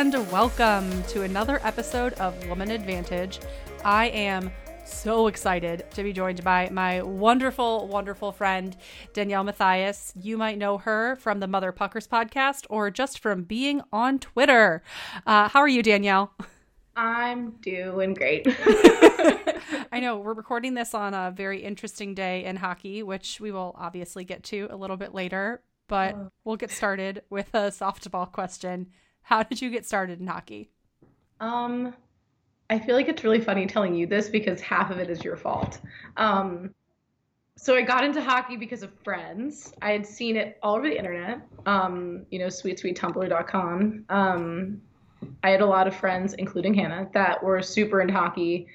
And welcome to another episode of Woman Advantage. I am so excited to be joined by my wonderful, wonderful friend, Danielle Mathias. You might know her from the Mother Puckers podcast or just from being on Twitter. Uh, how are you, Danielle? I'm doing great. I know we're recording this on a very interesting day in hockey, which we will obviously get to a little bit later, but oh. we'll get started with a softball question. How did you get started in hockey? Um, I feel like it's really funny telling you this because half of it is your fault. Um, so I got into hockey because of friends. I had seen it all over the internet. Um, you know, sweet sweet tumblr.com. Um, I had a lot of friends, including Hannah, that were super into hockey.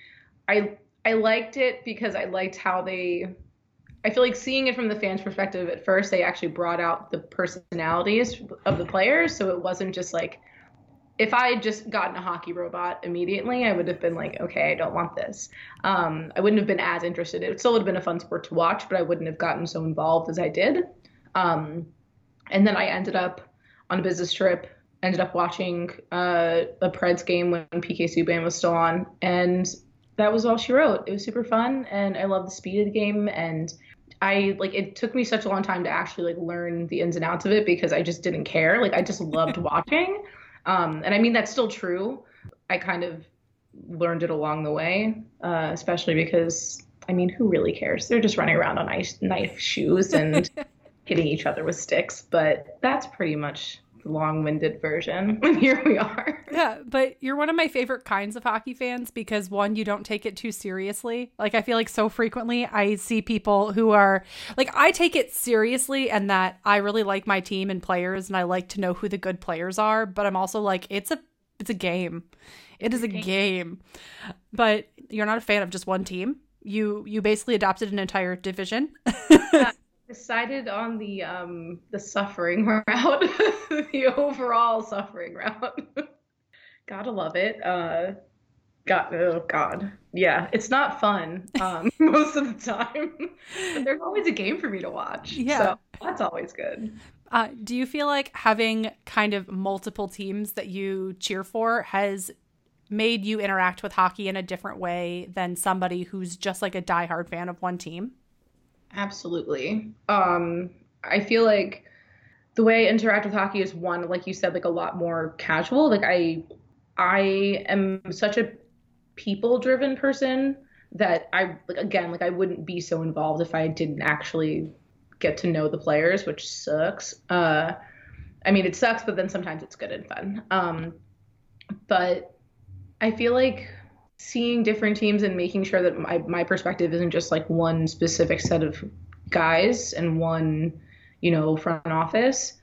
I I liked it because I liked how they. I feel like seeing it from the fans' perspective at first, they actually brought out the personalities of the players, so it wasn't just like. If I had just gotten a hockey robot immediately, I would have been like, okay, I don't want this. Um, I wouldn't have been as interested. It still would have been a fun sport to watch, but I wouldn't have gotten so involved as I did. Um, and then I ended up on a business trip ended up watching uh, a Preds game when PK Subban was still on, and that was all she wrote. It was super fun, and I love the speed of the game, and I like it took me such a long time to actually like learn the ins and outs of it because I just didn't care. Like I just loved watching, um, and I mean that's still true. I kind of learned it along the way, uh, especially because I mean, who really cares? They're just running around on ice knife shoes and hitting each other with sticks. But that's pretty much long-winded version and here we are. Yeah but you're one of my favorite kinds of hockey fans because one you don't take it too seriously. Like i feel like so frequently i see people who are like i take it seriously and that i really like my team and players and i like to know who the good players are but i'm also like it's a it's a game. It is a game. But you're not a fan of just one team. You you basically adopted an entire division. Yeah decided on the um the suffering route, the overall suffering route. Gotta love it. Uh, God, oh God, yeah, it's not fun um, most of the time, but there's always a game for me to watch. Yeah, so that's always good. Uh, do you feel like having kind of multiple teams that you cheer for has made you interact with hockey in a different way than somebody who's just like a diehard fan of one team? Absolutely. Um, I feel like the way I interact with hockey is one, like you said, like a lot more casual. Like I, I am such a people-driven person that I, like again, like I wouldn't be so involved if I didn't actually get to know the players, which sucks. Uh, I mean, it sucks, but then sometimes it's good and fun. Um, but I feel like seeing different teams and making sure that my, my perspective isn't just like one specific set of guys and one, you know, front office,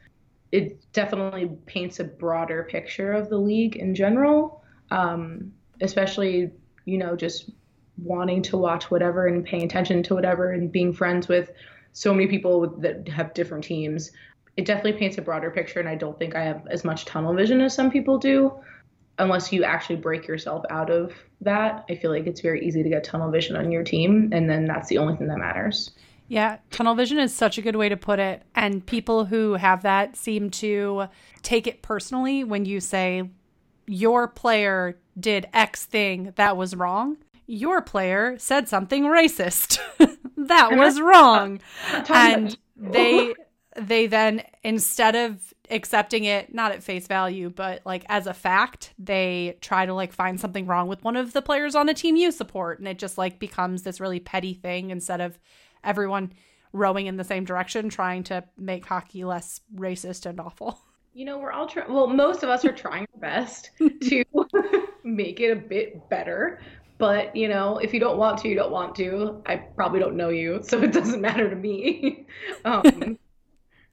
it definitely paints a broader picture of the league in general. Um, especially, you know, just wanting to watch whatever and paying attention to whatever and being friends with so many people that have different teams. It definitely paints a broader picture, and I don't think I have as much tunnel vision as some people do unless you actually break yourself out of that, I feel like it's very easy to get tunnel vision on your team, and then that's the only thing that matters. Yeah, tunnel vision is such a good way to put it. And people who have that seem to take it personally when you say, your player did X thing that was wrong. Your player said something racist. that was wrong. And they they then instead of accepting it not at face value but like as a fact they try to like find something wrong with one of the players on the team you support and it just like becomes this really petty thing instead of everyone rowing in the same direction trying to make hockey less racist and awful. You know we're all trying well most of us are trying our best to make it a bit better but you know if you don't want to you don't want to. I probably don't know you so it doesn't matter to me. Um,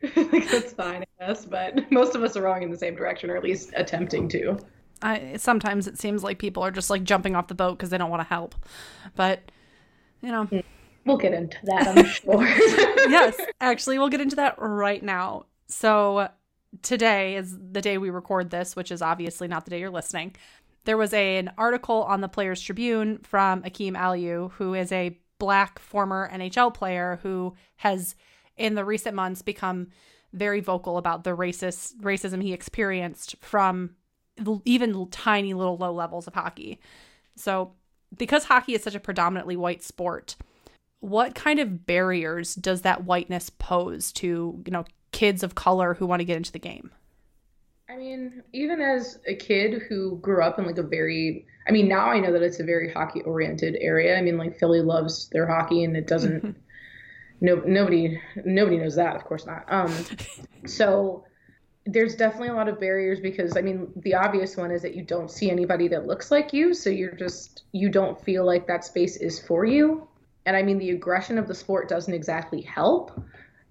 like that's fine, I guess. But most of us are wrong in the same direction, or at least attempting to. I sometimes it seems like people are just like jumping off the boat because they don't want to help, but you know. Mm, we'll get into that, I'm sure. yes, actually, we'll get into that right now. So today is the day we record this, which is obviously not the day you're listening. There was a, an article on the Players Tribune from Akim Aliu, who is a black former NHL player who has in the recent months become very vocal about the racist racism he experienced from even tiny little low levels of hockey. So, because hockey is such a predominantly white sport, what kind of barriers does that whiteness pose to, you know, kids of color who want to get into the game? I mean, even as a kid who grew up in like a very, I mean, now I know that it's a very hockey oriented area. I mean, like Philly loves their hockey and it doesn't, no, nobody, nobody knows that. Of course not. Um, so there's definitely a lot of barriers because I mean, the obvious one is that you don't see anybody that looks like you. So you're just, you don't feel like that space is for you. And I mean, the aggression of the sport doesn't exactly help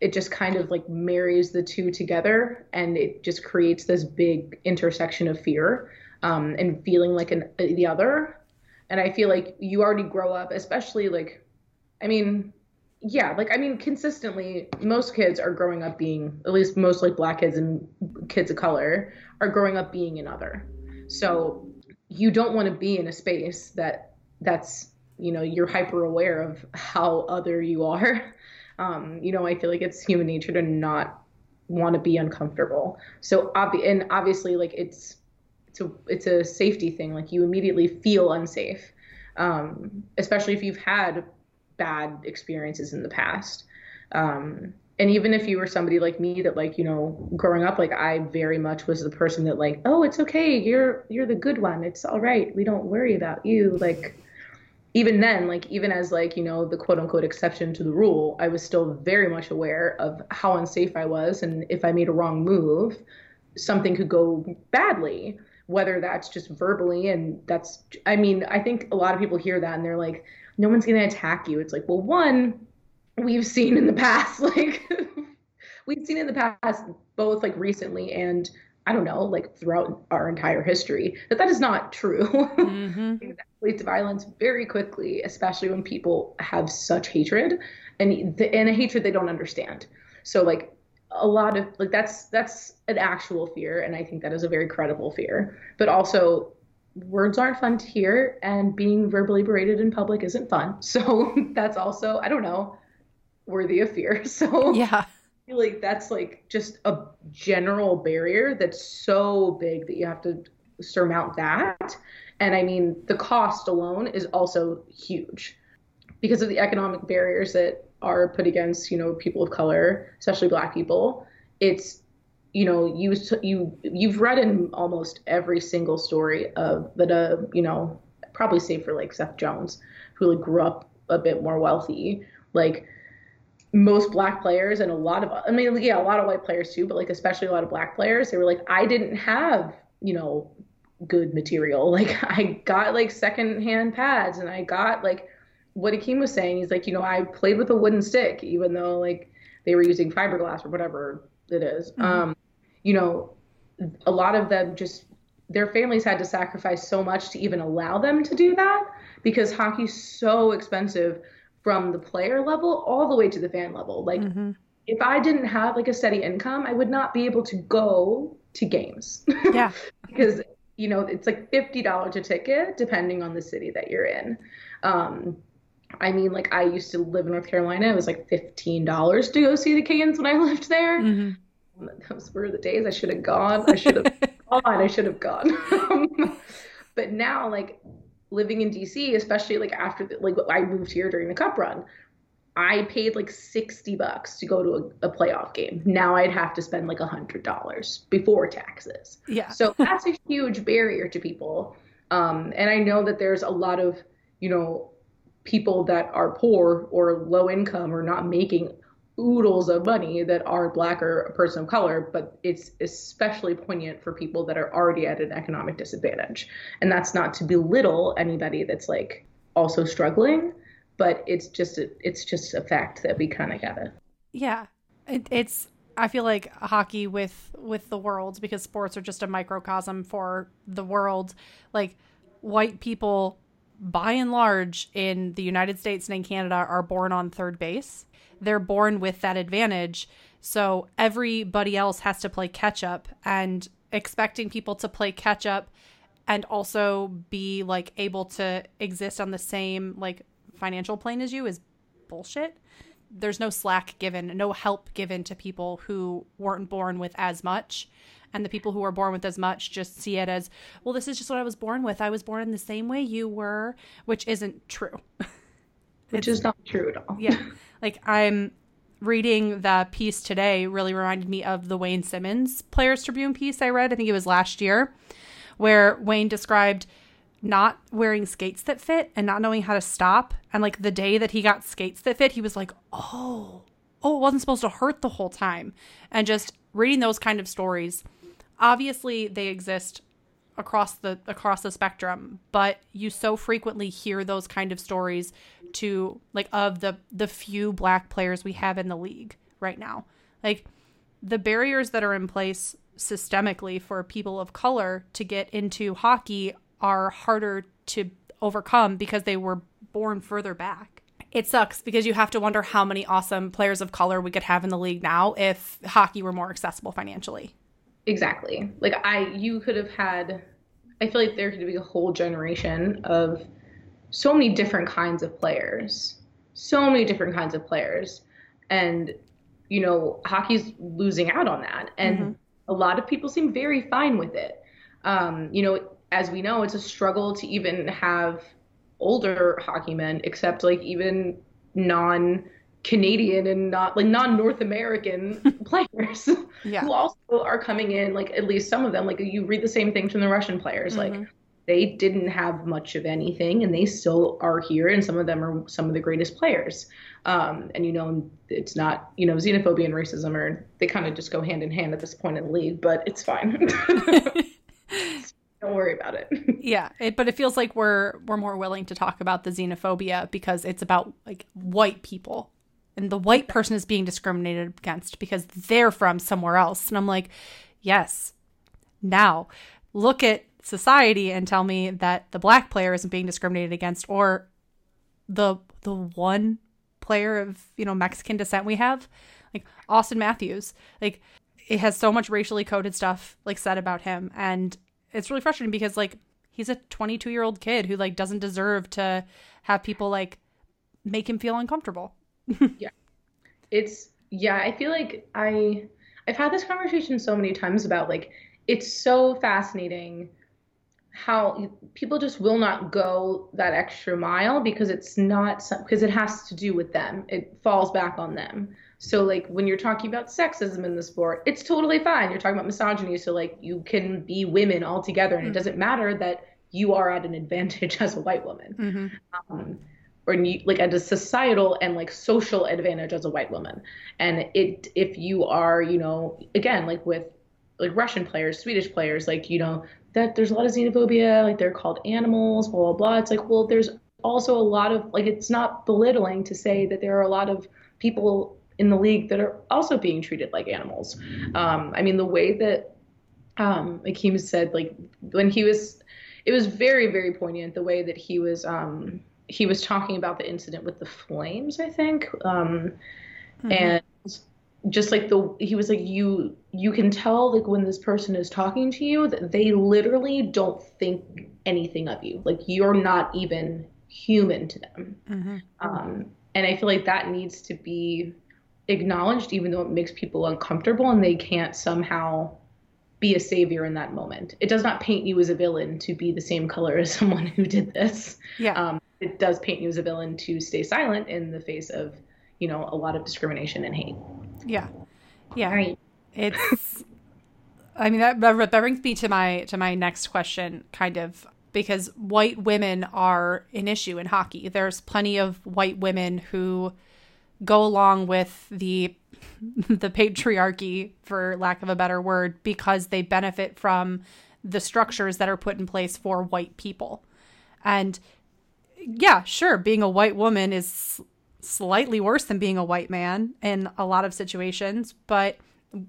it just kind of like marries the two together and it just creates this big intersection of fear um, and feeling like an the other and i feel like you already grow up especially like i mean yeah like i mean consistently most kids are growing up being at least most like black kids and kids of color are growing up being another so you don't want to be in a space that that's you know you're hyper aware of how other you are um, you know, I feel like it's human nature to not want to be uncomfortable. So obvi- and obviously like it's it's a it's a safety thing. Like you immediately feel unsafe. Um, especially if you've had bad experiences in the past. Um, and even if you were somebody like me that like you know growing up like i very much was the person that like oh it's okay you're you're the good one it's all right we don't worry about you like even then, like even as like, you know, the quote unquote exception to the rule, I was still very much aware of how unsafe I was and if I made a wrong move, something could go badly, whether that's just verbally and that's I mean, I think a lot of people hear that and they're like, no one's gonna attack you. It's like, well, one, we've seen in the past, like we've seen in the past, both like recently and I don't know, like throughout our entire history, that that is not true. Mm-hmm. that leads to violence very quickly, especially when people have such hatred and the, and a hatred they don't understand. So like a lot of like that's that's an actual fear, and I think that is a very credible fear. But also, words aren't fun to hear, and being verbally berated in public isn't fun. So that's also I don't know worthy of fear. So yeah feel like that's like just a general barrier that's so big that you have to surmount that. And I mean, the cost alone is also huge because of the economic barriers that are put against, you know, people of color, especially black people. It's you know, you you you've read in almost every single story of that uh, you know, probably save for like Seth Jones, who like grew up a bit more wealthy. Like most black players and a lot of I mean yeah a lot of white players too but like especially a lot of black players they were like I didn't have you know good material like I got like secondhand pads and I got like what Akim was saying he's like you know I played with a wooden stick even though like they were using fiberglass or whatever it is. Mm-hmm. um you know a lot of them just their families had to sacrifice so much to even allow them to do that because hockey's so expensive from the player level all the way to the fan level. Like mm-hmm. if I didn't have like a steady income, I would not be able to go to games. Yeah. because you know, it's like $50 a ticket depending on the city that you're in. Um, I mean, like I used to live in North Carolina. It was like $15 to go see the Canes when I lived there. Mm-hmm. Those were the days I should have gone. I should have gone. I should have gone. but now, like living in DC, especially like after the, like I moved here during the cup run, I paid like 60 bucks to go to a, a playoff game. Now I'd have to spend like a hundred dollars before taxes. Yeah. So that's a huge barrier to people. Um, and I know that there's a lot of, you know, people that are poor or low income or not making oodles of money that are black or a person of color, but it's especially poignant for people that are already at an economic disadvantage. And that's not to belittle anybody that's like also struggling, but it's just a, it's just a fact that we kind of gotta. Yeah, it, it's. I feel like hockey with with the world because sports are just a microcosm for the world. Like white people, by and large, in the United States and in Canada, are born on third base they're born with that advantage. So everybody else has to play catch up and expecting people to play catch up and also be like able to exist on the same like financial plane as you is bullshit. There's no slack given, no help given to people who weren't born with as much. And the people who are born with as much just see it as, well, this is just what I was born with. I was born in the same way you were, which isn't true. which is not true at all. yeah. Like I'm reading the piece today really reminded me of the Wayne Simmonds Players Tribune piece I read. I think it was last year, where Wayne described not wearing skates that fit and not knowing how to stop. And like the day that he got skates that fit, he was like, oh, oh, it wasn't supposed to hurt the whole time. And just reading those kind of stories, obviously they exist across the across the spectrum but you so frequently hear those kind of stories to like of the the few black players we have in the league right now. Like the barriers that are in place systemically for people of color to get into hockey are harder to overcome because they were born further back. It sucks because you have to wonder how many awesome players of color we could have in the league now if hockey were more accessible financially. Exactly. Like I you could have had I feel like there could be a whole generation of so many different kinds of players. So many different kinds of players. And you know, hockey's losing out on that. And mm-hmm. a lot of people seem very fine with it. Um, you know, as we know, it's a struggle to even have older hockey men accept like even non Canadian and not like non North American players yeah. who also are coming in, like at least some of them, like you read the same thing from the Russian players. Mm-hmm. Like they didn't have much of anything and they still are here and some of them are some of the greatest players. Um, and you know, it's not, you know, xenophobia and racism are they kind of just go hand in hand at this point in the league, but it's fine. don't worry about it. yeah, it, but it feels like we're we're more willing to talk about the xenophobia because it's about like white people and the white person is being discriminated against because they're from somewhere else. And I'm like, yes. Now, look at society and tell me that the black player isn't being discriminated against or the the one player of, you know, Mexican descent we have, like Auston Matthews. Like it has so much racially coded stuff like said about him and it's really frustrating because like he's a 22 year old kid who like doesn't deserve to have people like make him feel uncomfortable yeah. It's yeah, I feel like I I've had this conversation so many times about like it's so fascinating how people just will not go that extra mile because it's not because it has to do with them. It falls back on them. So like when you're talking about sexism in the sport, it's totally fine. You're talking about misogyny, so like you can be women all together, and mm-hmm. it doesn't matter that you are at an advantage as a white woman. Mm-hmm. Um, or like at a societal and like social advantage as a white woman. And it if you are, you know, again, like with like Russian players, Swedish players, like, you know, that there's a lot of xenophobia, like they're called animals, blah blah blah. It's like, well, there's also a lot of like it's not belittling to say that there are a lot of people in the league that are also being treated like animals. Um, I mean, the way that um, Akim said, like when he was, it was very, very poignant the way that he was um, he was talking about the incident with the flames, I think. Um, mm-hmm. And just like the he was like you you can tell like when this person is talking to you that they literally don't think anything of you. Like you're not even human to them. Mm-hmm. Um, and I feel like that needs to be acknowledged, even though it makes people uncomfortable and they can't somehow be a savior in that moment. It does not paint you as a villain to be the same color as someone who did this. Yeah. Um, it does paint you as a villain to stay silent in the face of, you know, a lot of discrimination and hate. Yeah. Yeah. Right. It's I mean that that brings me to my to my next question kind of because white women are an issue in hockey. There's plenty of white women who go along with the the patriarchy for lack of a better word because they benefit from the structures that are put in place for white people. And yeah, sure, being a white woman is slightly worse than being a white man in a lot of situations, but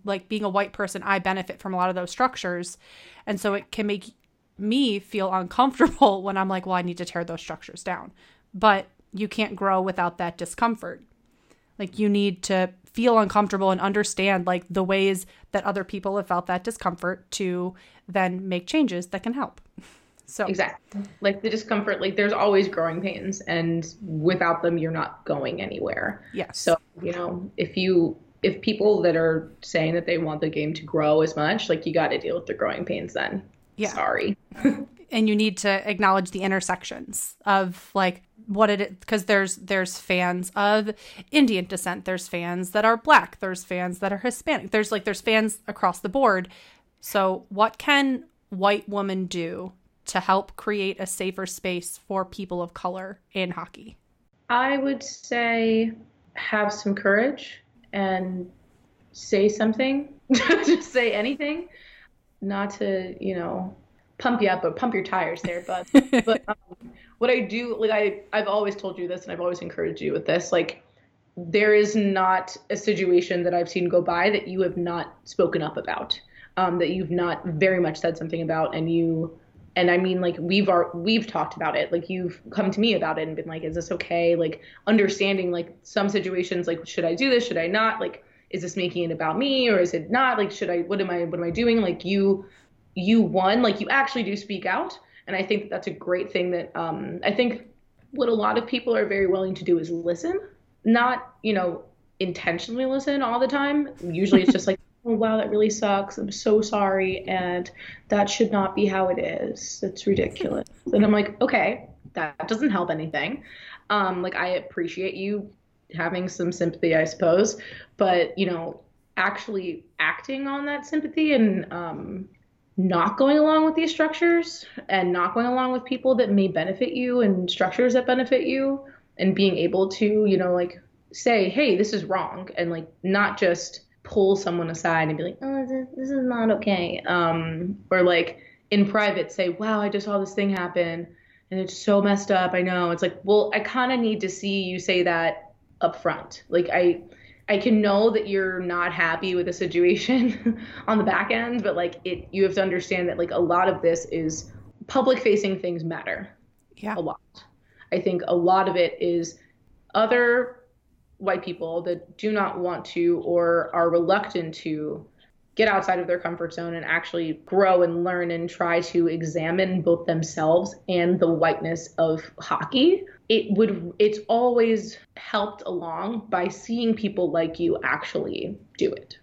like being a white person, I benefit from a lot of those structures. And so it can make me feel uncomfortable when I'm like, well, I need to tear those structures down. But you can't grow without that discomfort. Like you need to feel uncomfortable and understand like the ways that other people have felt that discomfort to then make changes that can help. So exactly like the discomfort, like there's always growing pains, and without them, you're not going anywhere. Yes. So you know, if you if people that are saying that they want the game to grow as much, like you got to deal with the growing pains then. Yeah. Sorry. and you need to acknowledge the intersections of like what it because there's there's fans of Indian descent, there's fans that are black, there's fans that are Hispanic. There's like there's fans across the board. So what can white women do to help create a safer space for people of color in hockey? I would say have some courage and say something. Just say anything. Not to, you know, pump you up or pump your tires there, but but um, what I do like I I've always told you this and I've always encouraged you with this like there is not a situation that I've seen go by that you have not spoken up about um, that you've not very much said something about and you and I mean like we've are we've talked about it. Like you've come to me about it and been like is this okay? Like understanding like some situations like should I do this? Should I not? Like is this making it about me or is it not? Like should I what am I what am I doing? Like you you won. Like you actually do speak out. And I think that that's a great thing that um, I think what a lot of people are very willing to do is listen not you know intentionally listen all the time. Usually it's just like oh wow that really sucks. I'm so sorry and that should not be how it is. It's ridiculous. And i'm like okay that doesn't help anything. Um like i appreciate you having some sympathy i suppose but you know actually acting on that sympathy and um not going along with these structures and not going along with people that may benefit you and structures that benefit you and being able to you know like say hey this is wrong and like not just pull someone aside and be like, oh, this, this is not okay. Um, or like in private say, wow, I just saw this thing happen and it's so messed up. I know. It's like, well, I kind of need to see you say that up front. Like I, I can know that you're not happy with the situation on the back end, but like it, you have to understand that like a lot of this is public facing things matter. Yeah. A lot. I think a lot of it is other white people that do not want to or are reluctant to get outside of their comfort zone and actually grow and learn and try to examine both themselves and the whiteness of hockey it would it's always helped along by seeing people like you actually do it.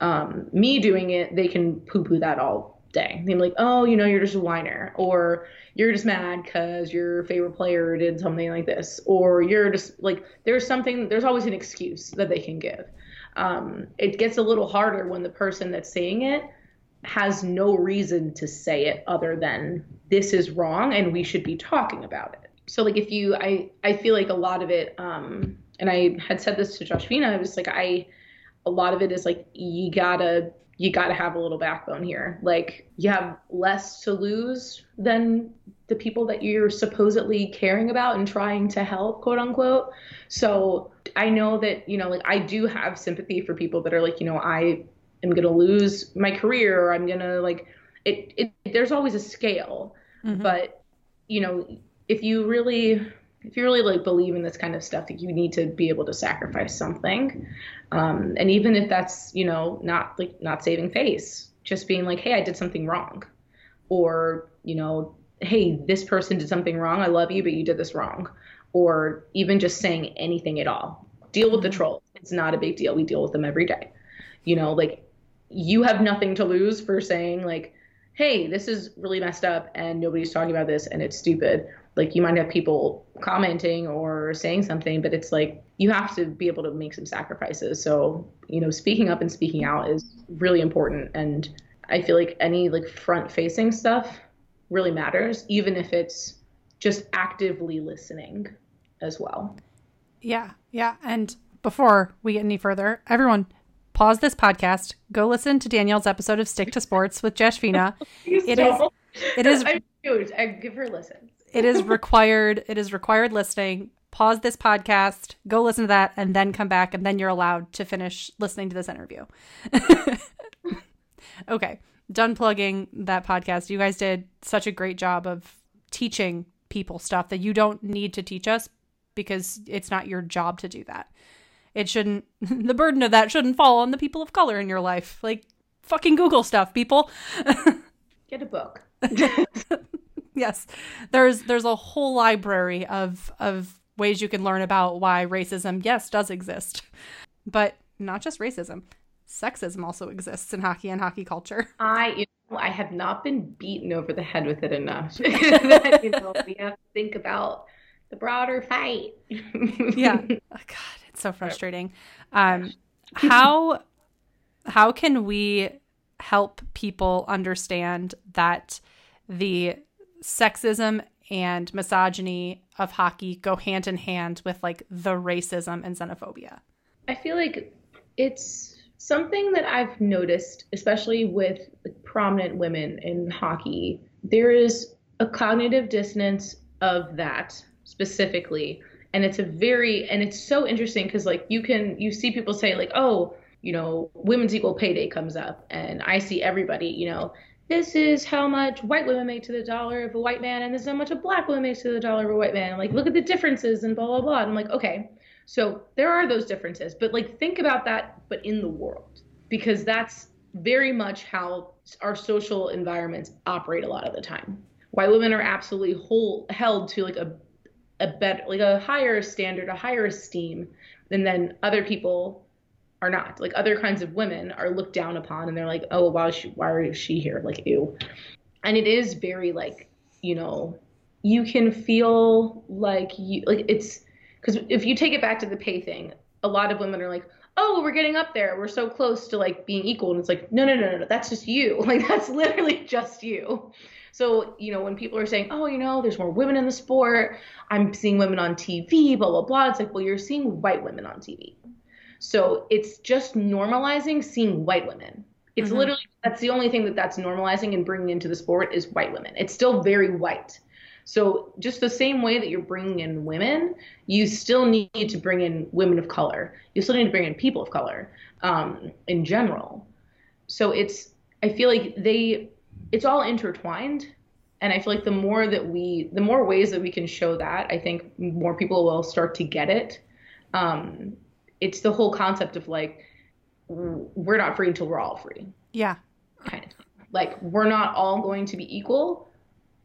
Um, me doing it they can poo-poo that all day they're like oh you know you're just a whiner or you're just mad because your favorite player did something like this, or you're just like there's something. There's always an excuse that they can give. Um, it gets a little harder when the person that's saying it has no reason to say it other than this is wrong and we should be talking about it. So like if you I I feel like a lot of it um and I had said this to Josh Vina, I was like I a lot of it is like you gotta you got to have a little backbone here. Like you have less to lose than the people that you're supposedly caring about and trying to help, quote unquote. So I know that, you know, like I do have sympathy for people that are like, you know, I am going to lose my career or I'm going to like it, it there's always a scale. Mm-hmm. But, you know, if you really if you really like believe in this kind of stuff, that you need to be able to sacrifice something. Um, and even if that's, you know, not like not saving face, just being like, hey, I did something wrong. Or, you know, hey, this person did something wrong. I love you, but you did this wrong. Or even just saying anything at all. Deal with the mm-hmm. trolls. It's not a big deal. We deal with them every day. You know, like you have nothing to lose for saying, like, hey, this is really messed up and nobody's talking about this and it's stupid like you might have people commenting or saying something but it's like you have to be able to make some sacrifices. So you know speaking up and speaking out is really important. And i feel like any like front facing stuff really matters even if it's just actively listening as well. Yeah yeah. And before we get any further everyone pause this podcast. Go listen to danielle's episode of stick to sports with Joshvina it is it is I, I give her a listen it is required. It is required listening. Pause this podcast, go listen to that, and then come back, and then you're allowed to finish listening to this interview. okay, done plugging that podcast. You guys did such a great job of teaching people stuff that you don't need to teach us because it's not your job to do that. It shouldn't, the burden of that shouldn't fall on the people of color in your life. Like, fucking Google stuff, people. Get a book. yes. There's there's a whole library of of ways you can learn about why racism yes does exist. But not just racism, sexism also exists in hockey and hockey culture. I you know, I have not been beaten over the head with it enough. that, you know, we have to think about the broader fight. yeah. Oh, God, it's so frustrating. Um, how how can we help people understand that the sexism and misogyny of hockey go hand in hand with like the racism and xenophobia? I feel like it's something that I've noticed, especially with prominent women in hockey. There is a cognitive dissonance of that specifically. And it's a very, and it's so interesting because, like, you can, you see people say, like, oh, you know, women's equal pay day comes up, and I see everybody, you know, this is how much white women make to the dollar of a white man, and this is how much a black woman makes to the dollar of a white man. Like, look at the differences and blah, blah, blah. And I'm like, okay, so there are those differences, but like, think about that, but in the world, because that's very much how our social environments operate a lot of the time. White women are absolutely held to like a a better like a higher standard, a higher esteem than then other people are not. Like other kinds of women are looked down upon and they're like, oh, why is she why is she here? Like ew. And it is very like, you know, you can feel like you like it's because if you take it back to the pay thing, a lot of women are like, oh, we're getting up there. We're so close to like being equal. And it's like, no, no, no, no, no. That's just you. Like that's literally just you. So, you know, when people are saying, oh, you know, there's more women in the sport, I'm seeing women on TV, blah, blah, blah, it's like, well, you're seeing white women on TV. So it's just normalizing seeing white women. It's mm-hmm. literally, that's the only thing that that's normalizing and bringing into the sport is white women. It's still very white. So just the same way that you're bringing in women, you still need to bring in women of color. You still need to bring in people of color um, in general. So it's, I feel like they it's all intertwined and i feel like the more that we the more ways that we can show that i think more people will start to get it um it's the whole concept of like we're not free until we're all free. Yeah. Kind of. Like we're not all going to be equal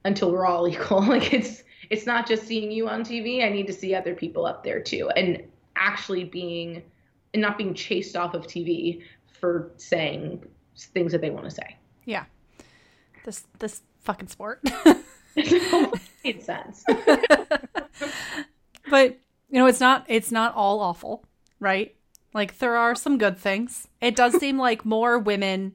until we're all equal. Like it's it's not just seeing you on tv i need to see other people up there too. And actually being and not being chased off of tv for saying things that they want to say. Yeah. This this fucking sport. it sense. but you know, it's not it's not all awful, right? Like there are some good things. It does seem like more women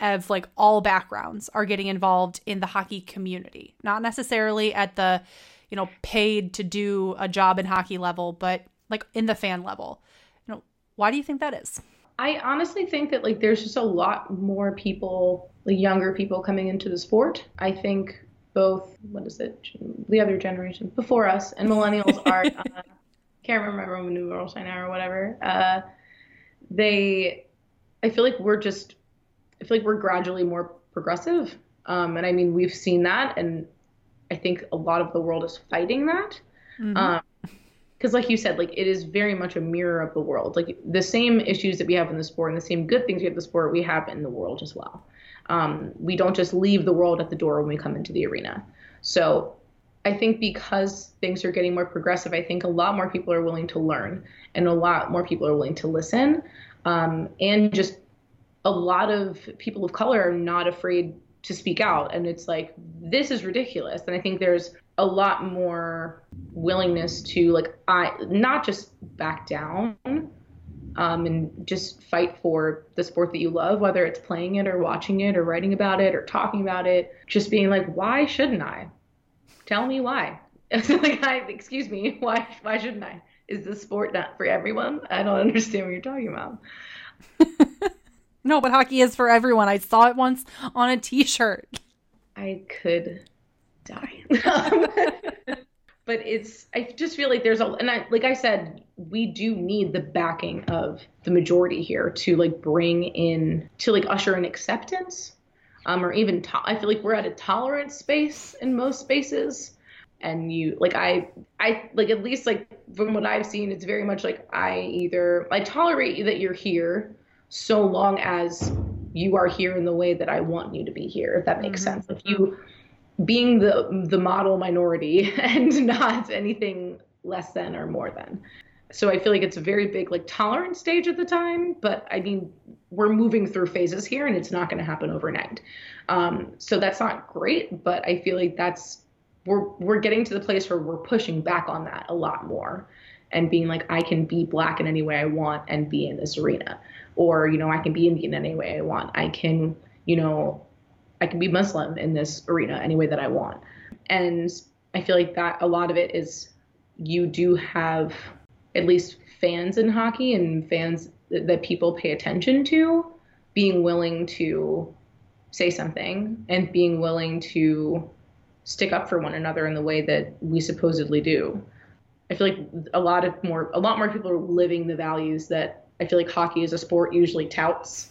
of like all backgrounds are getting involved in the hockey community. Not necessarily at the, you know, paid to do a job in hockey level, but like in the fan level. You know, why do you think that is? I honestly think that like there's just a lot more people, like younger people coming into the sport. I think both what is it, the other generation before us and millennials are. uh, can't remember when new girls I now or whatever. Uh, they, I feel like we're just, I feel like we're gradually more progressive. Um, and I mean, we've seen that, and I think a lot of the world is fighting that. Mm-hmm. Um, because like you said like it is very much a mirror of the world like the same issues that we have in the sport and the same good things we have in the sport we have in the world as well um, we don't just leave the world at the door when we come into the arena so i think because things are getting more progressive i think a lot more people are willing to learn and a lot more people are willing to listen um, and just a lot of people of color are not afraid to speak out and it's like this is ridiculous and i think there's a lot more willingness to like I not just back down um, and just fight for the sport that you love, whether it's playing it or watching it or writing about it or talking about it. Just being like, why shouldn't I? Tell me why. like, I, excuse me, why? Why shouldn't I? Is the sport not for everyone? I don't understand what you're talking about. no, but hockey is for everyone. I saw it once on a T-shirt. I could die. but it's I just feel like there's a and I like I said we do need the backing of the majority here to like bring in to like usher in acceptance um or even to- I feel like we're at a tolerance space in most spaces and you like I I like at least like from what I've seen it's very much like I either I tolerate you that you're here so long as you are here in the way that I want you to be here if that makes mm-hmm. sense if you being the the model minority and not anything less than or more than. So I feel like it's a very big like tolerance stage at the time, but I mean we're moving through phases here and it's not going to happen overnight. Um, so that's not great, but I feel like that's we're we're getting to the place where we're pushing back on that a lot more and being like I can be black in any way I want and be in this arena or you know I can be Indian any way I want. I can, you know, I can be Muslim in this arena any way that I want. And I feel like that a lot of it is you do have at least fans in hockey and fans that, people pay attention to being willing to say something and being willing to stick up for one another in the way that we supposedly do. I feel like a lot of more a lot more people are living the values that I feel like hockey as a sport usually touts.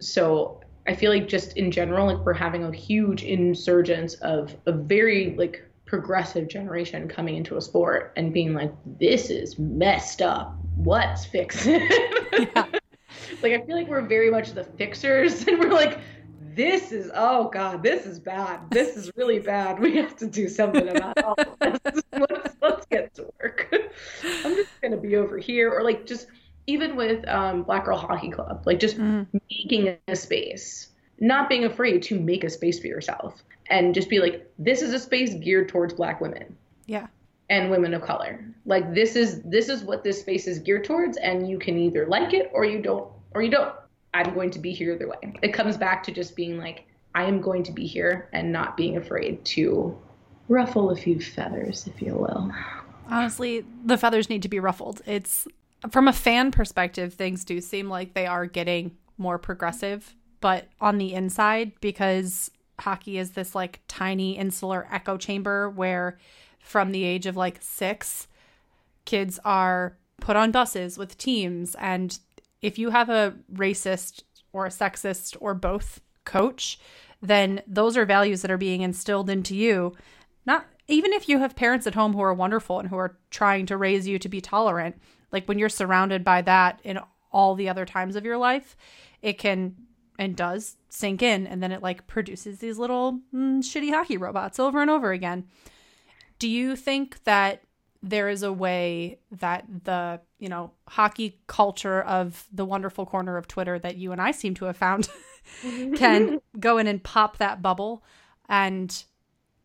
So I feel like just in general, like we're having a huge insurgence of a very like progressive generation coming into a sport and being like, this is messed up. Let's fix it. Yeah. like I feel like we're very much the fixers and we're like, this is oh god, this is bad. This is really bad. We have to do something about all of this. let's, let's get to work. I'm just gonna be over here, or like just even with um, Black Girl Hockey Club, like just mm. making a space, not being afraid to make a space for yourself and just be like, this is a space geared towards black women. Yeah. And women of color. Like this is this is what this space is geared towards, and you can either like it or you don't or you don't. I'm going to be here either way. It comes back to just being like, I am going to be here and not being afraid to ruffle a few feathers, if you will. Honestly, the feathers need to be ruffled. It's from a fan perspective, things do seem like they are getting more progressive, but on the inside, because hockey is this like tiny insular echo chamber where from the age of like six, kids are put on buses with teams. And if you have a racist or a sexist or both coach, then those are values that are being instilled into you. Not even if you have parents at home who are wonderful and who are trying to raise you to be tolerant, like when you're surrounded by that in all the other times of your life, it can and does sink in and then it like produces these little mm, shitty hockey robots over and over again. Do you think that there is a way that the you know hockey culture of the wonderful corner of twitter that you and i seem to have found can go in and pop that bubble? And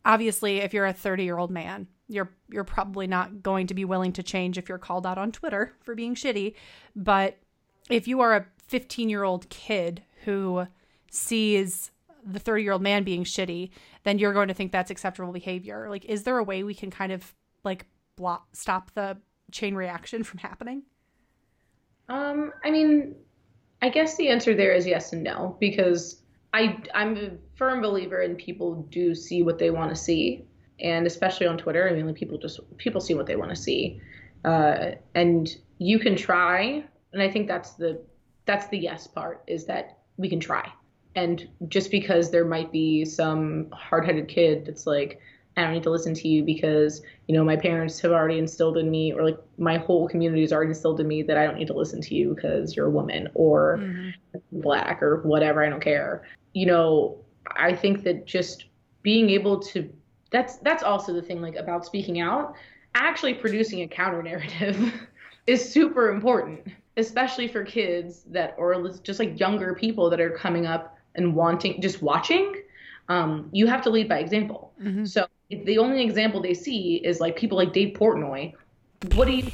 obviously if you're a 30 year old man you're you're probably not going to be willing to change if you're called out on twitter for being shitty. But if you are a 15 year old kid who sees the 30 year old man being shitty, then you're going to think that's acceptable behavior. Like, is there a way we can kind of like block, stop the chain reaction from happening? Um, I mean, I guess the answer there is yes and no because I I'm a firm believer in people do see what they want to see, and especially on Twitter, I mean, like people just people see what they want to see, uh, and you can try, and I think that's the that's the yes part is that we can try. And just because there might be some hard-headed kid that's like, I don't need to listen to you because, you know, my parents have already instilled in me, or like my whole community has already instilled in me that I don't need to listen to you because you're a woman or mm-hmm. black or whatever. I don't care. You know, I think that just being able to, that's, that's also the thing like about speaking out, actually producing a counter narrative is super important especially for kids that or just like younger people that are coming up and wanting just watching um, you have to lead by example. Mm-hmm. so if the only example they see is like people like dave portnoy what do you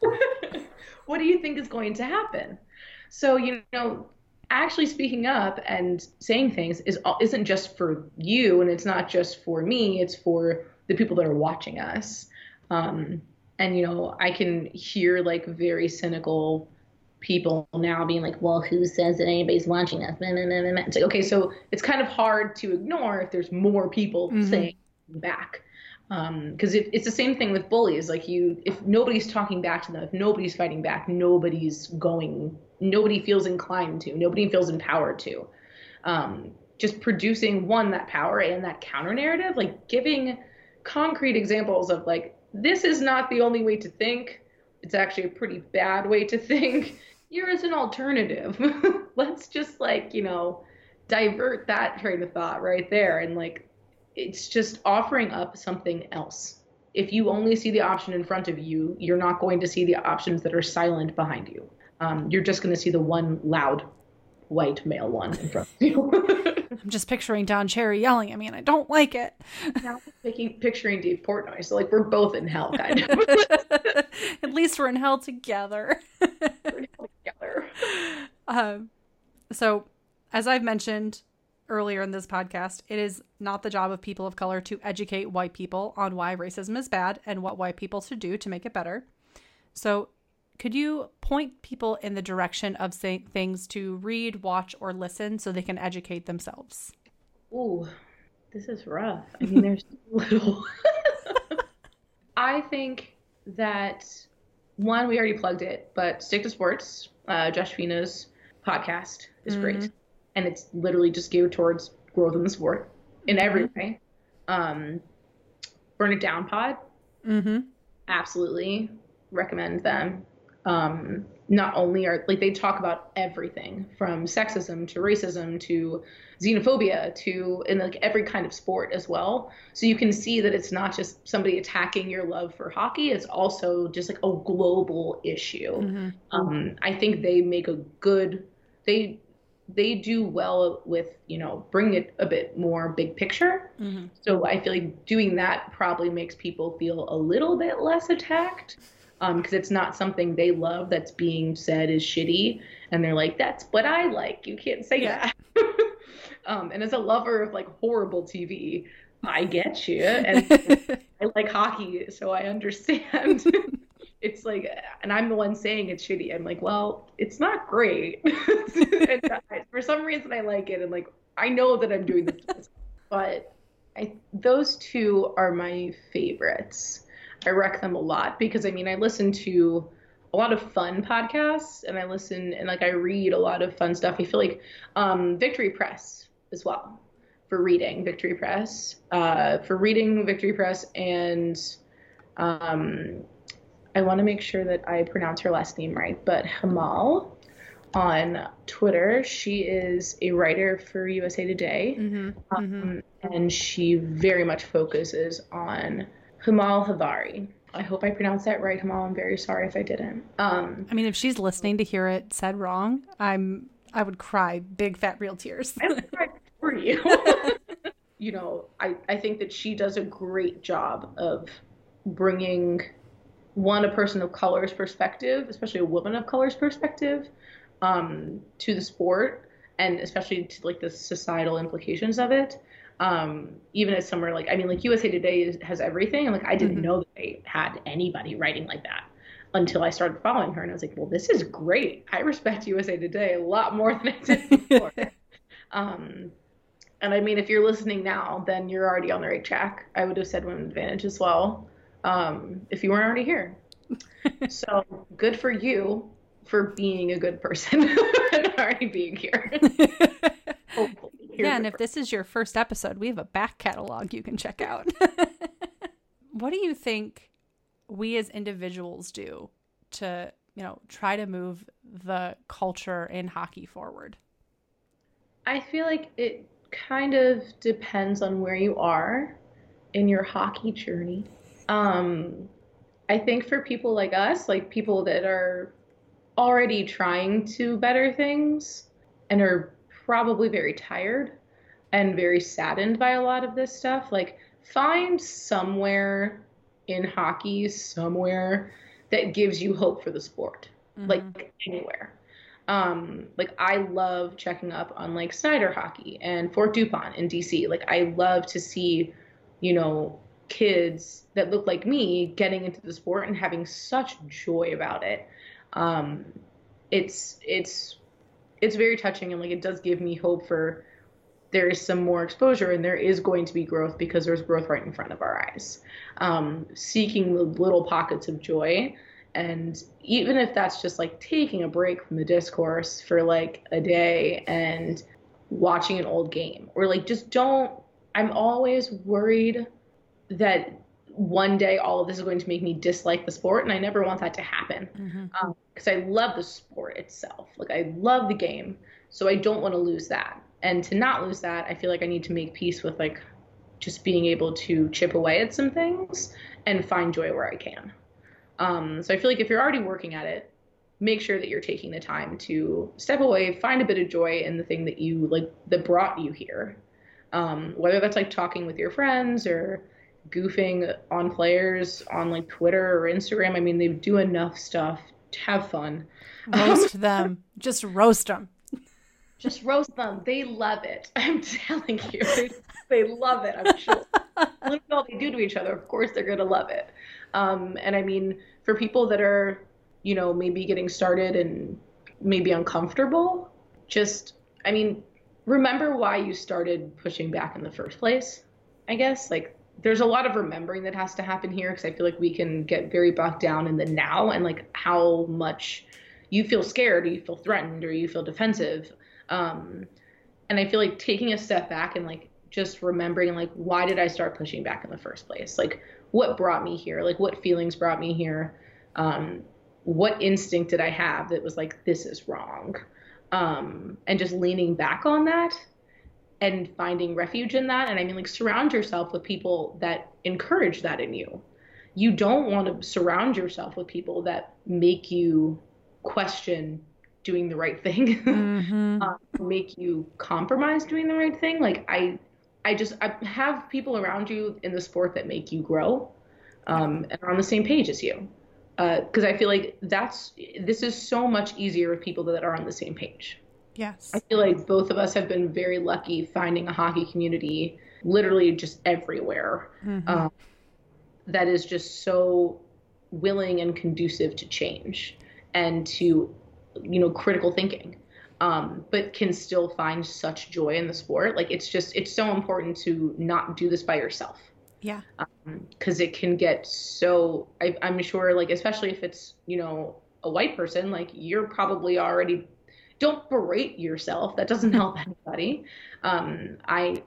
what do you think is going to happen? So you know actually speaking up and saying things is isn't just for you and it's not just for me it's for the people that are watching us. Um, and you know i can hear like very cynical people now being like well who says that anybody's watching us? It's like okay so it's kind of hard to ignore if there's more people mm-hmm. saying back. Because um, it's the same thing with bullies. Like you if nobody's talking back to them if nobody's fighting back nobody's going nobody feels inclined to nobody feels empowered to. Um, just producing one that power and that counter narrative like giving concrete examples of like this is not the only way to think. It's actually a pretty bad way to think. Here is an alternative. Let's just like, you know, divert that train of thought right there and like it's just offering up something else if you only see the option in front of you, you're not going to see the options that are silent behind you. Um, you're just going to see the one loud white male one in front of you. I'm just picturing Don Cherry yelling at me, and I don't like it. now I'm picturing Dave Portnoy, so like we're both in hell, kind of. At least we're in hell together. we're in hell together. Um, so, as I've mentioned earlier in this podcast, it is not the job of people of color to educate white people on why racism is bad and what white people should do to make it better. So, could you point people in the direction of say, things to read, watch, or listen so they can educate themselves? Ooh, this is rough. I mean, there's little. I think that one, we already plugged it, but stick to sports. Uh, Josh Fina's podcast is mm-hmm. great, and it's literally just geared towards growth in the sport in every mm-hmm. way. Um, Burn It Down Pod, mm-hmm. absolutely recommend them um, not only are like they talk about everything from sexism to racism to xenophobia to in like every kind of sport as well so you can see that it's not just somebody attacking your love for hockey it's also just like a global issue mm-hmm. um, i think they make a good they they do well with you know bring it a bit more big picture mm-hmm. so i feel like doing that probably makes people feel a little bit less attacked because um, it's not something they love that's being said is shitty. And they're like that's what i like. You can't say yeah. that. Um, and as a lover of like horrible tv i get you. And i like hockey so i understand. It's like and i'm the one saying it's shitty. I'm like well it's not great. I, for some reason i like it. And like i know that i'm doing this but I, those two are my favorites I wreck them a lot because I mean I listen to a lot of fun podcasts and I listen and like I read a lot of fun stuff. I feel like um, Victory Press as well for reading Victory Press, uh, for reading Victory Press, and um, I want to make sure that I pronounce her last name right, but Hemal on Twitter. She is a writer for USA Today, mm-hmm. Um, mm-hmm. and she very much focuses on Hemal Jhaveri. I hope I pronounced that right, Hemal. I'm very sorry if I didn't. Um, I mean, if she's listening to hear it said wrong, I'm I would cry big fat real tears. I would cry for you. you know, I I think that she does a great job of bringing one a person of color's perspective, especially a woman of color's perspective, um, to the sport, and especially to like the societal implications of it um, even as somewhere like I mean like USA Today is, has everything and like I didn't mm-hmm. know that they had anybody writing like that until I started following her and I was like well this is great. I respect USA Today a lot more than I did before. Um, and I mean if you're listening now then you're already on the right track. I would have said Women Advantage as well um, if you weren't already here. So good for you for being a good person and already being here. Hopefully yeah, and if this is your first episode, we have a back catalog you can check out. what do you think we as individuals do to, you know, try to move the culture in hockey forward? I feel like it kind of depends on where you are in your hockey journey. Um, I think for people like us, like people that are already trying to better things and are probably very tired and very saddened by a lot of this stuff. Like, find somewhere in hockey, somewhere that gives you hope for the sport, mm-hmm. like anywhere. Um, like I love checking up on like Snider hockey and Fort Dupont in DC. Like I love to see, you know, kids that look like me getting into the sport and having such joy about it. Um, it's it's it's very touching and like it does give me hope for there is some more exposure and there is going to be growth because there's growth right in front of our eyes. Um, seeking the little pockets of joy. And even if that's just like taking a break from the discourse for like a day and watching an old game, or like just don't, I'm always worried that one day all of this is going to make me dislike the sport and i never want that to happen mm-hmm. um, i love the sport itself like i love the game so i don't want to lose that and to not lose that i feel like i need to make peace with like just being able to chip away at some things and find joy where I can. Um, so I feel like if you're already working at it, make sure that you're taking the time to step away, find a bit of joy in the thing that you like that brought you here. Um, whether that's like talking with your friends or goofing on players on like Twitter or Instagram. I mean, they do enough stuff have fun. Roast them. Just roast them. Just roast them. They love it. I'm telling you. They, they love it, I'm sure. Look at all they do to each other. Of course, they're going to love it. Um, and I mean, for people that are, you know, maybe getting started and maybe uncomfortable, just, I mean, remember why you started pushing back in the first place, I guess. Like, there's a lot of remembering that has to happen here because I feel like we can get very bogged down in the now and like how much you feel scared or you feel threatened or you feel defensive. Um, and I feel like taking a step back and like just remembering like why did I start pushing back in the first place? Like what brought me here? Like what feelings brought me here? Um, what instinct did I have that was like this is wrong? Um, and just leaning back on that and finding refuge in that. And I mean, like, surround yourself with people that encourage that in you. You don't want to surround yourself with people that make you question doing the right thing, mm-hmm. uh, make you compromise doing the right thing. Like, I, I just I have people around you in the sport that make you grow um, and are on the same page as you. Because uh, I feel like that's this is so much easier with people that are on the same page. Yes. I feel like both of us have been very lucky finding a hockey community literally just everywhere mm-hmm. um, that is just so willing and conducive to change and to, you know, critical thinking. Um, but can still find such joy in the sport. Like it's just, it's so important to not do this by yourself. Yeah. Because um, it can get so, I, I'm sure, like, especially if it's, you know, a white person, like you're probably already don't berate yourself. That doesn't help anybody. Um, I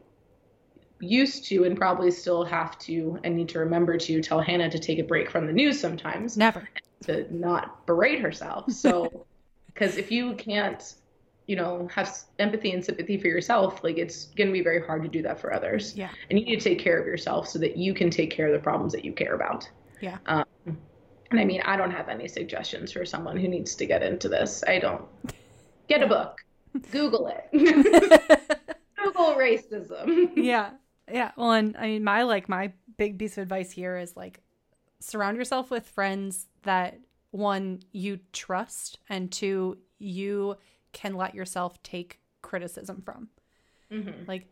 used to and probably still have to and need to remember to tell Hannah to take a break from the news sometimes. Never. To not berate herself. So, because if you can't, you know, have empathy and sympathy for yourself, like it's going to be very hard to do that for others. Yeah. And you need to take care of yourself so that you can take care of the problems that you care about. Yeah. Um, and I mean, I don't have any suggestions for someone who needs to get into this. I don't. Get a book. Google it. Google racism. Yeah. Yeah. Well, and I mean, my like my big piece of advice here is like surround yourself with friends that one you trust and two you can let yourself take criticism from. Mm-hmm. Like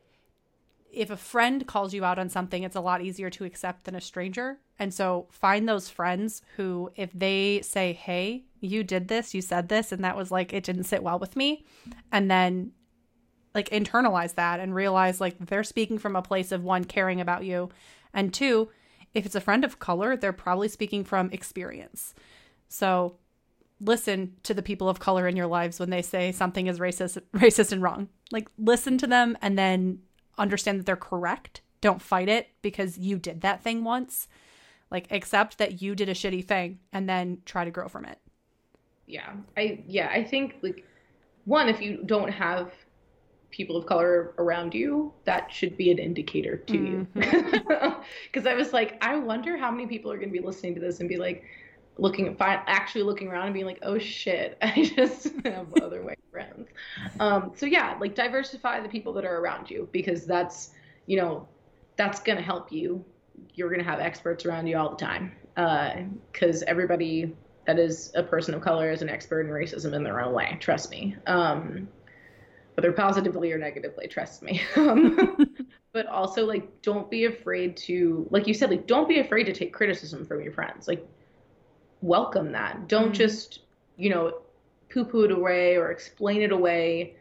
if a friend calls you out on something, it's a lot easier to accept than a stranger. And so find those friends who, if they say, Hey, you did this, you said this, and that was like, it didn't sit well with me. And then like internalize that and realize like they're speaking from a place of one, caring about you. And two, if it's a friend of color, they're probably speaking from experience. So listen to the people of color in your lives when they say something is racist, racist and wrong. Like listen to them and then understand that they're correct. Don't fight it because you did that thing once. Like accept that you did a shitty thing and then try to grow from it. Yeah. I yeah, I think like one if you don't have people of color around you, that should be an indicator to mm-hmm. you. Cuz I was like I wonder how many people are going to be listening to this and be like looking at actually looking around and being like, oh shit, I just have other white friends. Um, so yeah, like diversify the people that are around you because that's, you know, that's gonna help you. You're gonna have experts around you all the time because uh, everybody that is a person of color is an expert in racism in their own way. Trust me. Um, whether positively or negatively, trust me. Um, but also like don't be afraid to like you said like don't be afraid to take criticism from your friends like welcome that. Don't mm-hmm. just, you know, poo poo it away or explain it away.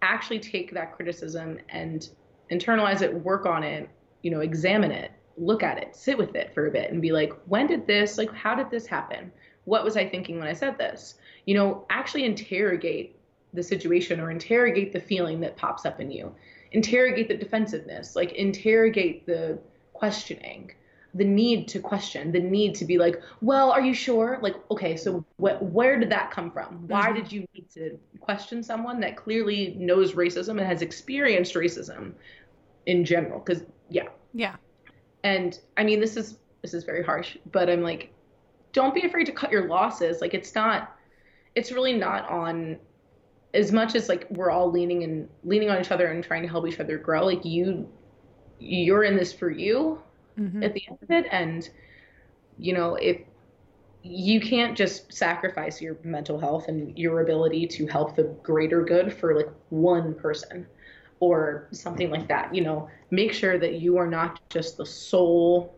Actually take that criticism and internalize it, work on it, you know, examine it, look at it, sit with it for a bit and be like, when did this, like, how did this happen? What was I thinking when I said this? You know, actually interrogate the situation or interrogate the feeling that pops up in you. Interrogate the defensiveness, like, interrogate the questioning the need to question, the need to be like, well, are you sure? Like, okay, so wh- where did that come from? Why mm-hmm. did you need to question someone that clearly knows racism and has experienced racism in general? Because, yeah, Yeah. And I mean, this is this is very harsh, but I'm like, don't be afraid to cut your losses. Like it's not, it's really not on as much as like we're all leaning and leaning on each other and trying to help each other grow. Like you, you're in this for you Mhm. at the end of it, and you know if you can't just sacrifice your mental health and your ability to help the greater good for like one person or something like that you know make sure that you are not just the sole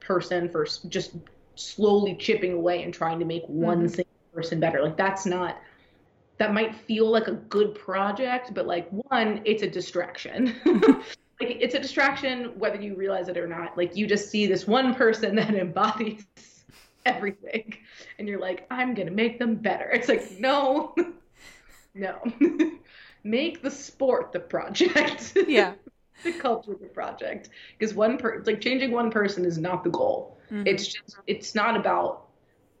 person for just slowly chipping away and trying to make one Mhm. single person better like that's not that might feel like a good project but like one it's a distraction like it's a distraction whether you realize it or not. Like you just see this one person that embodies everything and you're like i'm gonna make them better. It's like no. No. Make the sport the project. Yeah. the culture the project. Because one per like changing one person is not the goal. Mhm. it's just it's not about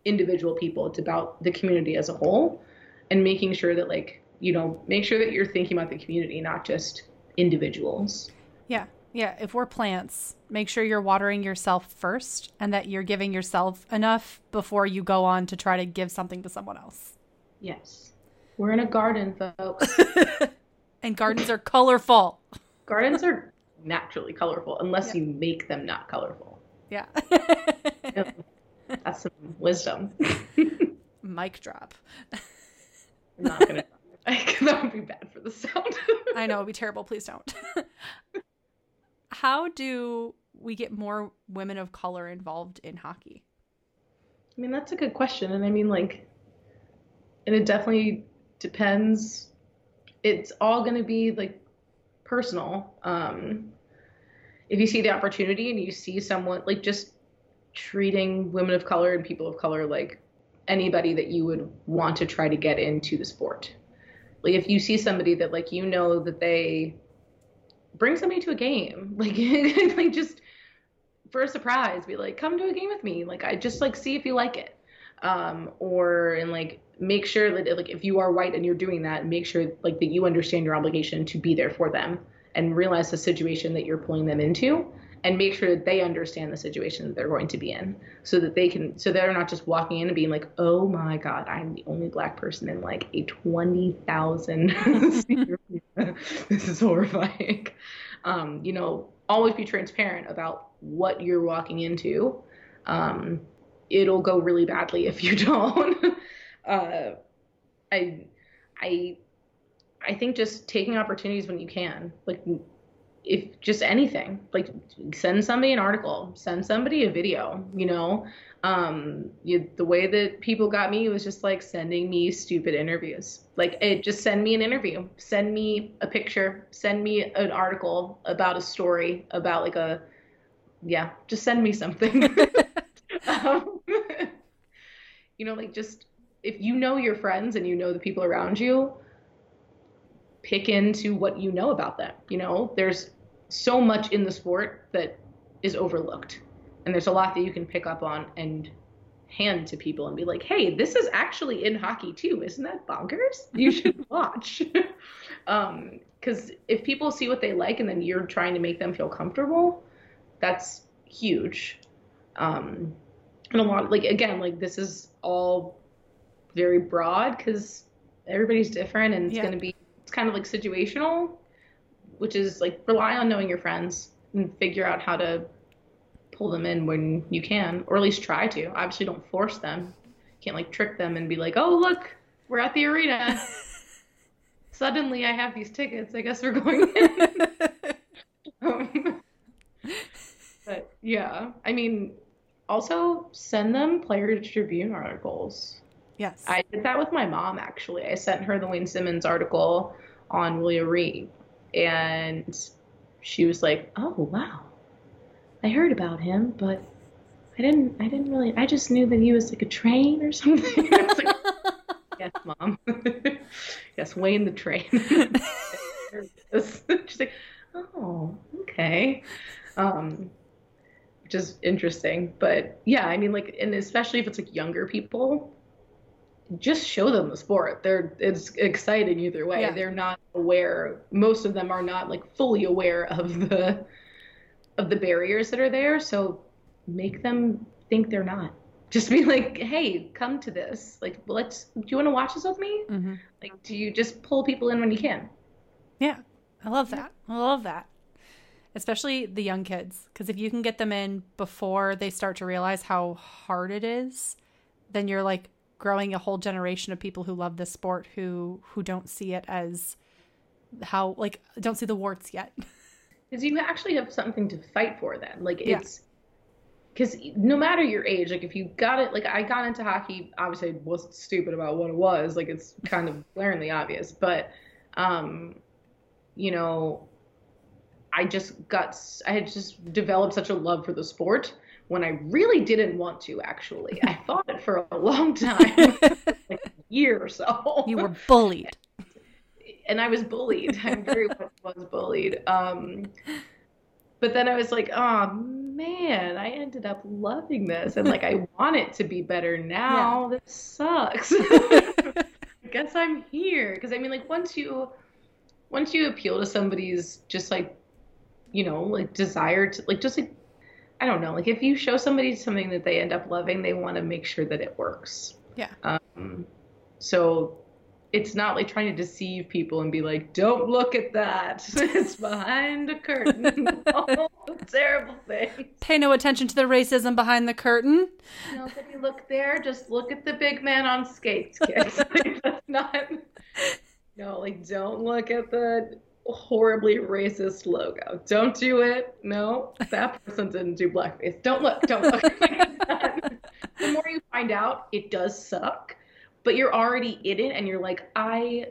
individual people. It's about the community as a whole and making sure that like you know make sure that you're thinking about the community not just individuals Yeah. Yeah. If we're plants, make sure you're watering yourself first and that you're giving yourself enough before you go on to try to give something to someone else. yes we're in a garden folks and gardens are colorful. gardens are naturally colorful unless Yeah. you make them not colorful Yeah. that's some wisdom Mic drop. i'm not gonna that would be bad for the sound I know it'd be terrible. Please don't. How do we get more women of color involved in hockey? I mean, that's a good question. And I mean, like, and it definitely depends. It's all going to be like personal. Um, if you see the opportunity and you see someone like just treating women of color and people of color like anybody that you would want to try to get into the sport. Like, if you see somebody that, like, you know that they bring somebody to a game, like, like just for a surprise be like come to a game with me. Like i just like see if you like it. Um or and like make sure that like if you are white and you're doing that make sure like that you understand your obligation to be there for them and realize the situation that you're pulling them into and make sure that they understand the situation that they're going to be in so that they can so they're not just walking in and being like oh my god i'm the only black person in like a 20000 this is horrifying. Um you know always be transparent about what you're walking into. Um it'll go really badly if you don't. Uh i i i think just taking opportunities when you can. Like if just anything like send somebody an article send somebody a video you know? Um you, the way that people got me was just like sending me stupid interviews. Like it just send me an interview. Send me a picture. Send me an article about a story about like a yeah just send me something. Um, you know like just if you know your friends and you know the people around you pick into what you know about them you know? There's so much in the sport that is overlooked. And there's a lot that you can pick up on and hand to people and be like hey this is actually in hockey too. Isn't that bonkers? You should watch. Um because if people see what they like and then you're trying to make them feel comfortable that's huge. Um and a lot like again like this is all very broad because everybody's different and it's Yeah. going to be it's kind of like situational which is like rely on knowing your friends and figure out how to pull them in when you can or at least try to. Obviously don't force them. You can't like trick them and be like oh look we're at the arena. Suddenly i have these tickets. I guess we're going in. Um, but yeah, I mean, also send them player tribune articles. yes. I did that with my mom actually. I sent her the Wayne Simmonds article on Willie O'Ree, and she was like, "Oh wow, I heard about him, but I didn't. I didn't really. I just knew that he was like a train or something." I was like, yes, mom. yes, Wayne the train. She's like, "Oh, okay." Um, which is interesting. But yeah, I mean, like, and especially if it's like younger people, just show them the sport. They're it's exciting either way. Yeah. They're not aware. Most of them are not like fully aware of the of the barriers that are there. So make them think they're not. Just be like, hey, come to this. Like, let's. Do you want to watch this with me? Mm-hmm. Like, do you just pull people in when you can? Yeah, I love that. I love that. Especially the young kids, because if you can get them in before they start to realize how hard it is, then you're like growing a whole generation of people who love this sport who who don't see it as how like don't see the warts yet. Because you actually have something to fight for then. Like it's because no matter your age, like if you got it, like I got into hockey, obviously I wasn't stupid about what it was. Like it's kind of glaringly obvious, but um, you know, I just got, i had just developed such a love for the sport when I really didn't want to. Actually, I fought it for a long time, like a year or so you were bullied. and I was bullied. I very much was bullied. Um, but then I was like, oh man, I ended up loving this, and like I want it to be better now. This sucks. I guess I'm here because I mean, like once you once you appeal to somebody's just like you know like desire to like just like I don't know like if you show somebody something that they end up loving, they want to make sure that it works. Yeah. Um, so it's not like trying to deceive people and be like, don't look at that. it's behind a curtain. The terrible thing. Pay no attention to the racism behind the curtain. Nobody look there. Just look at the big man on skates, kids. Like, That's not. No, like don't look at the horribly racist logo. Don't do it. No, that person didn't do blackface. Don't look. Don't look. the more you find out, it does suck, but you're already in it, and you're like, I.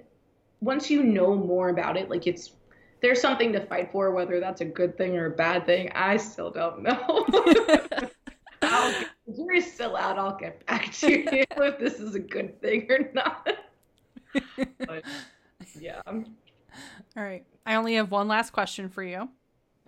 Once you know more about it, like it's there's something to fight for, whether that's a good thing or a bad thing. I still don't know. I'll get, jury's still out. I'll get back to you if this is a good thing or not. But yeah, All right. I only have one last question for you,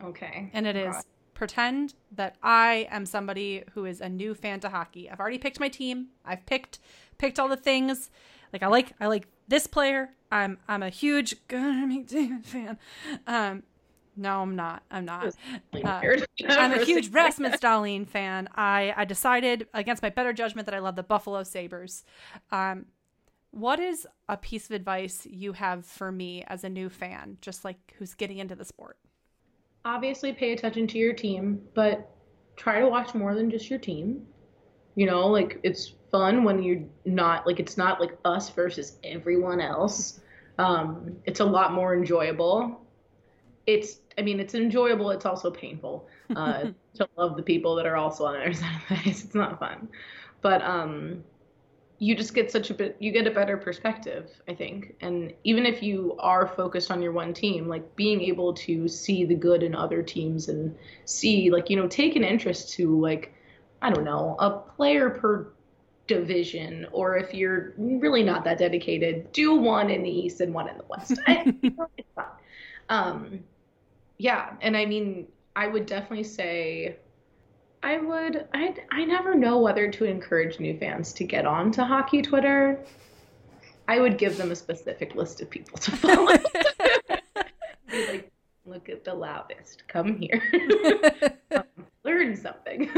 okay. and it is God. pretend that I am somebody who is a new fan to hockey. I've already picked my team. I've picked picked all the things. Like I like I like this player. I'm I'm a huge Connor McDavid fan. Um no, I'm not. I'm not. Uh, I'm a huge Rasmus Dahlin fan. I, I decided against my better judgment that I love the Buffalo Sabres. Um, what is a piece of advice you have for me as a new fan, just like who's getting into the sport? obviously pay attention to your team, but try to watch more than just your team. You know, like it's fun when you're not like it's not like us versus everyone else. Um, it's a lot more enjoyable. It's, I mean, it's enjoyable. It's also painful uh, to love the people that are also on the other side of the ice. It's not fun, but um, you just get such a bit you get a better perspective i think. And even if you are focused on your one team like being able to see the good in other teams and see like you know take an interest to like i don't know a player per division or if you're really not that dedicated do one in the east and one in the west. I, it's fine um yeah and i mean i would definitely say I would. I I never know whether to encourage new fans to get on to hockey Twitter. I would give them a specific list of people to follow. Be like, look at the loudest. Come here, um, learn something.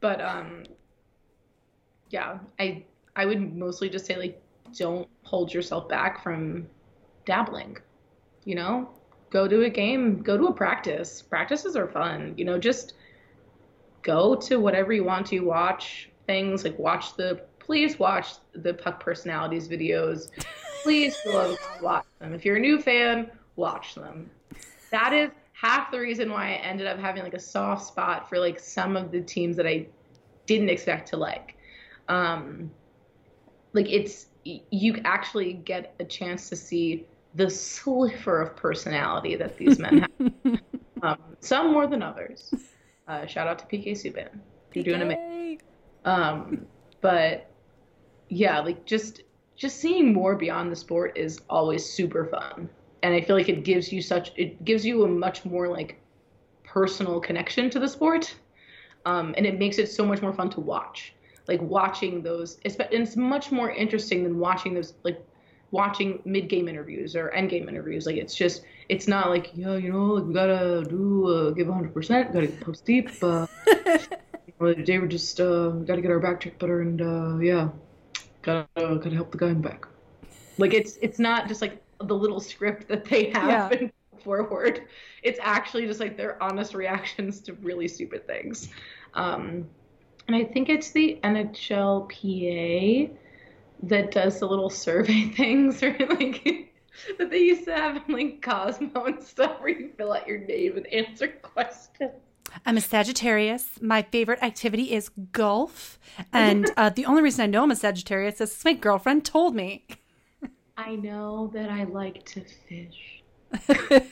but um, yeah, I I would mostly just say like, don't hold yourself back from dabbling. You know, go to a game, go to a practice. Practices are fun. You know, just go to whatever you want to watch things like watch the please watch the puck personalities videos. Please go watch them. If you're a new fan watch them. That is half the reason why i ended up having like a soft spot for like some of the teams that i didn't expect to like. Um like it's you actually get a chance to see the sliver of personality that these men have. Um, some more than others uh, shout out to PK Subban. You're doing amazing. Um, but yeah, like just just seeing more beyond the sport is always super fun, and I feel like it gives you such it gives you a much more like personal connection to the sport, um, and it makes it so much more fun to watch. Like watching those, it's, it's much more interesting than watching those like watching mid game interviews or end game interviews. Like it's just it's not like yeah, you know, like we gotta do uh, give 100, percent gotta post deep. Uh, you know, today we're just uh, gotta get our back check better and uh, yeah, gotta gotta help the guy in the back. Like it's it's not just like the little script that they have Yeah. forward. It's actually just like their honest reactions to really stupid things. Um, and I think it's the NHLPA that does the little survey things or like that they used to have in like Cosmo and stuff where you fill out your name and answer questions. I'm a Sagittarius. My favorite activity is golf. And uh, the only reason I know I'm a Sagittarius is my girlfriend told me. I know that I like to fish.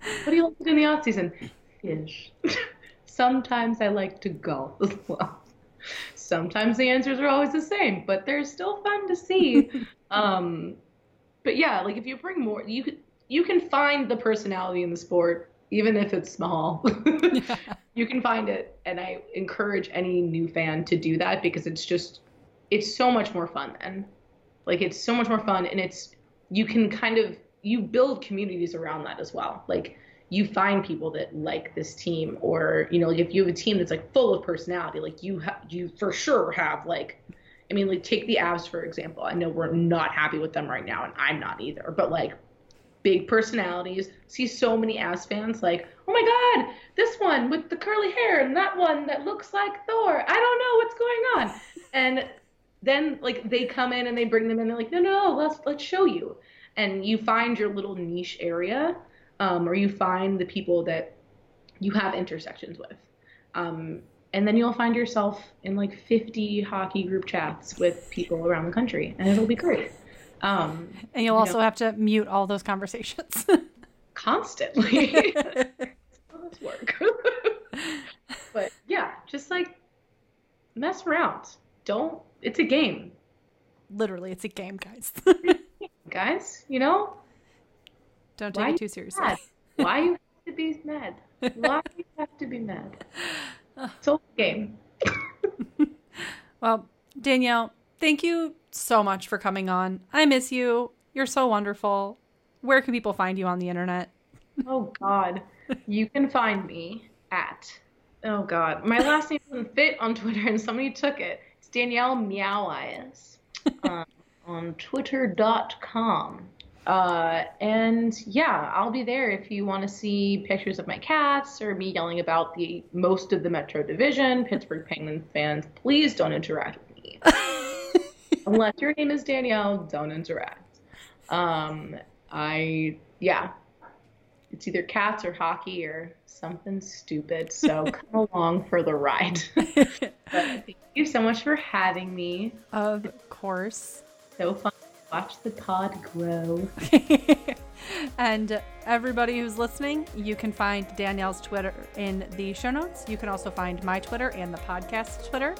What do you like to do in the off season? Fish. Sometimes I like to golf as well. Sometimes the answers are always the same, but they're still fun to see. um, but yeah, like if you bring more, you could you can find the personality in the sport, even if it's small. you can find it, and I encourage any new fan to do that because it's just it's so much more fun then. Like it's so much more fun, and it's you can kind of you build communities around that as well. Like you find people that like this team, or you know, if you have a team that's like full of personality, like you ha- you for sure have like, I mean, like take the Avs for example. I know we're not happy with them right now, and I'm not either. But like big personalities, see so many Avs fans like, oh my god, this one with the curly hair and that one that looks like Thor. I don't know what's going on, and then like they come in and they bring them in. They're like, no no, no, let's let's show you, and you find your little niche area, um, or you find the people that you have intersections with, um, and then you'll find yourself in like 50 hockey group chats with people around the country, and it'll be great. Um, And you'll You also know- have to mute all those conversations. constantly. Does work? but yeah, just like mess around. Don't. It's a game. Literally, it's a game, guys. guys, you know, Don't Why take you it too seriously. mad? why you have to be mad? Why do you have to be mad? It's all game. Well, Danielle, thank you so much for coming on. I miss you. You're so wonderful. Where can people find you on the internet? Oh God, you can find me at. Oh God, my last name doesn't fit on Twitter, and somebody took it. It's Danielle Meow Eyes um, on Twitter.com. Uh, and yeah, I'll be there if you want to see pictures of my cats or me yelling about the most of the Metro Division. Pittsburgh Penguins fans, please don't interact with me. Unless your name is Danielle, don't interact. Um, I yeah, it's either cats or hockey or something stupid. So come along for the ride. thank you so much for having me. of course. So fun watch the pod grow. and everybody who's listening, you can find Danielle's Twitter in the show notes. You can also find my Twitter and the podcast Twitter.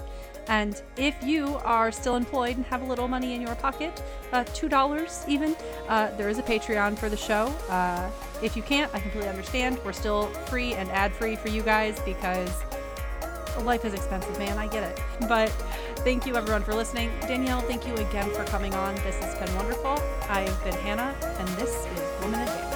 And if you are still employed and have a little money in your pocket, uh, $2 even, uh, there is a Patreon for the show. Uh, if you can't, I completely understand. We're still free and ad free for you guys because life is expensive, man. I get it. But thank you everyone for listening. Danielle, thank you again for coming on. This has been wonderful. I've been Hannah, and this is Woman Advance.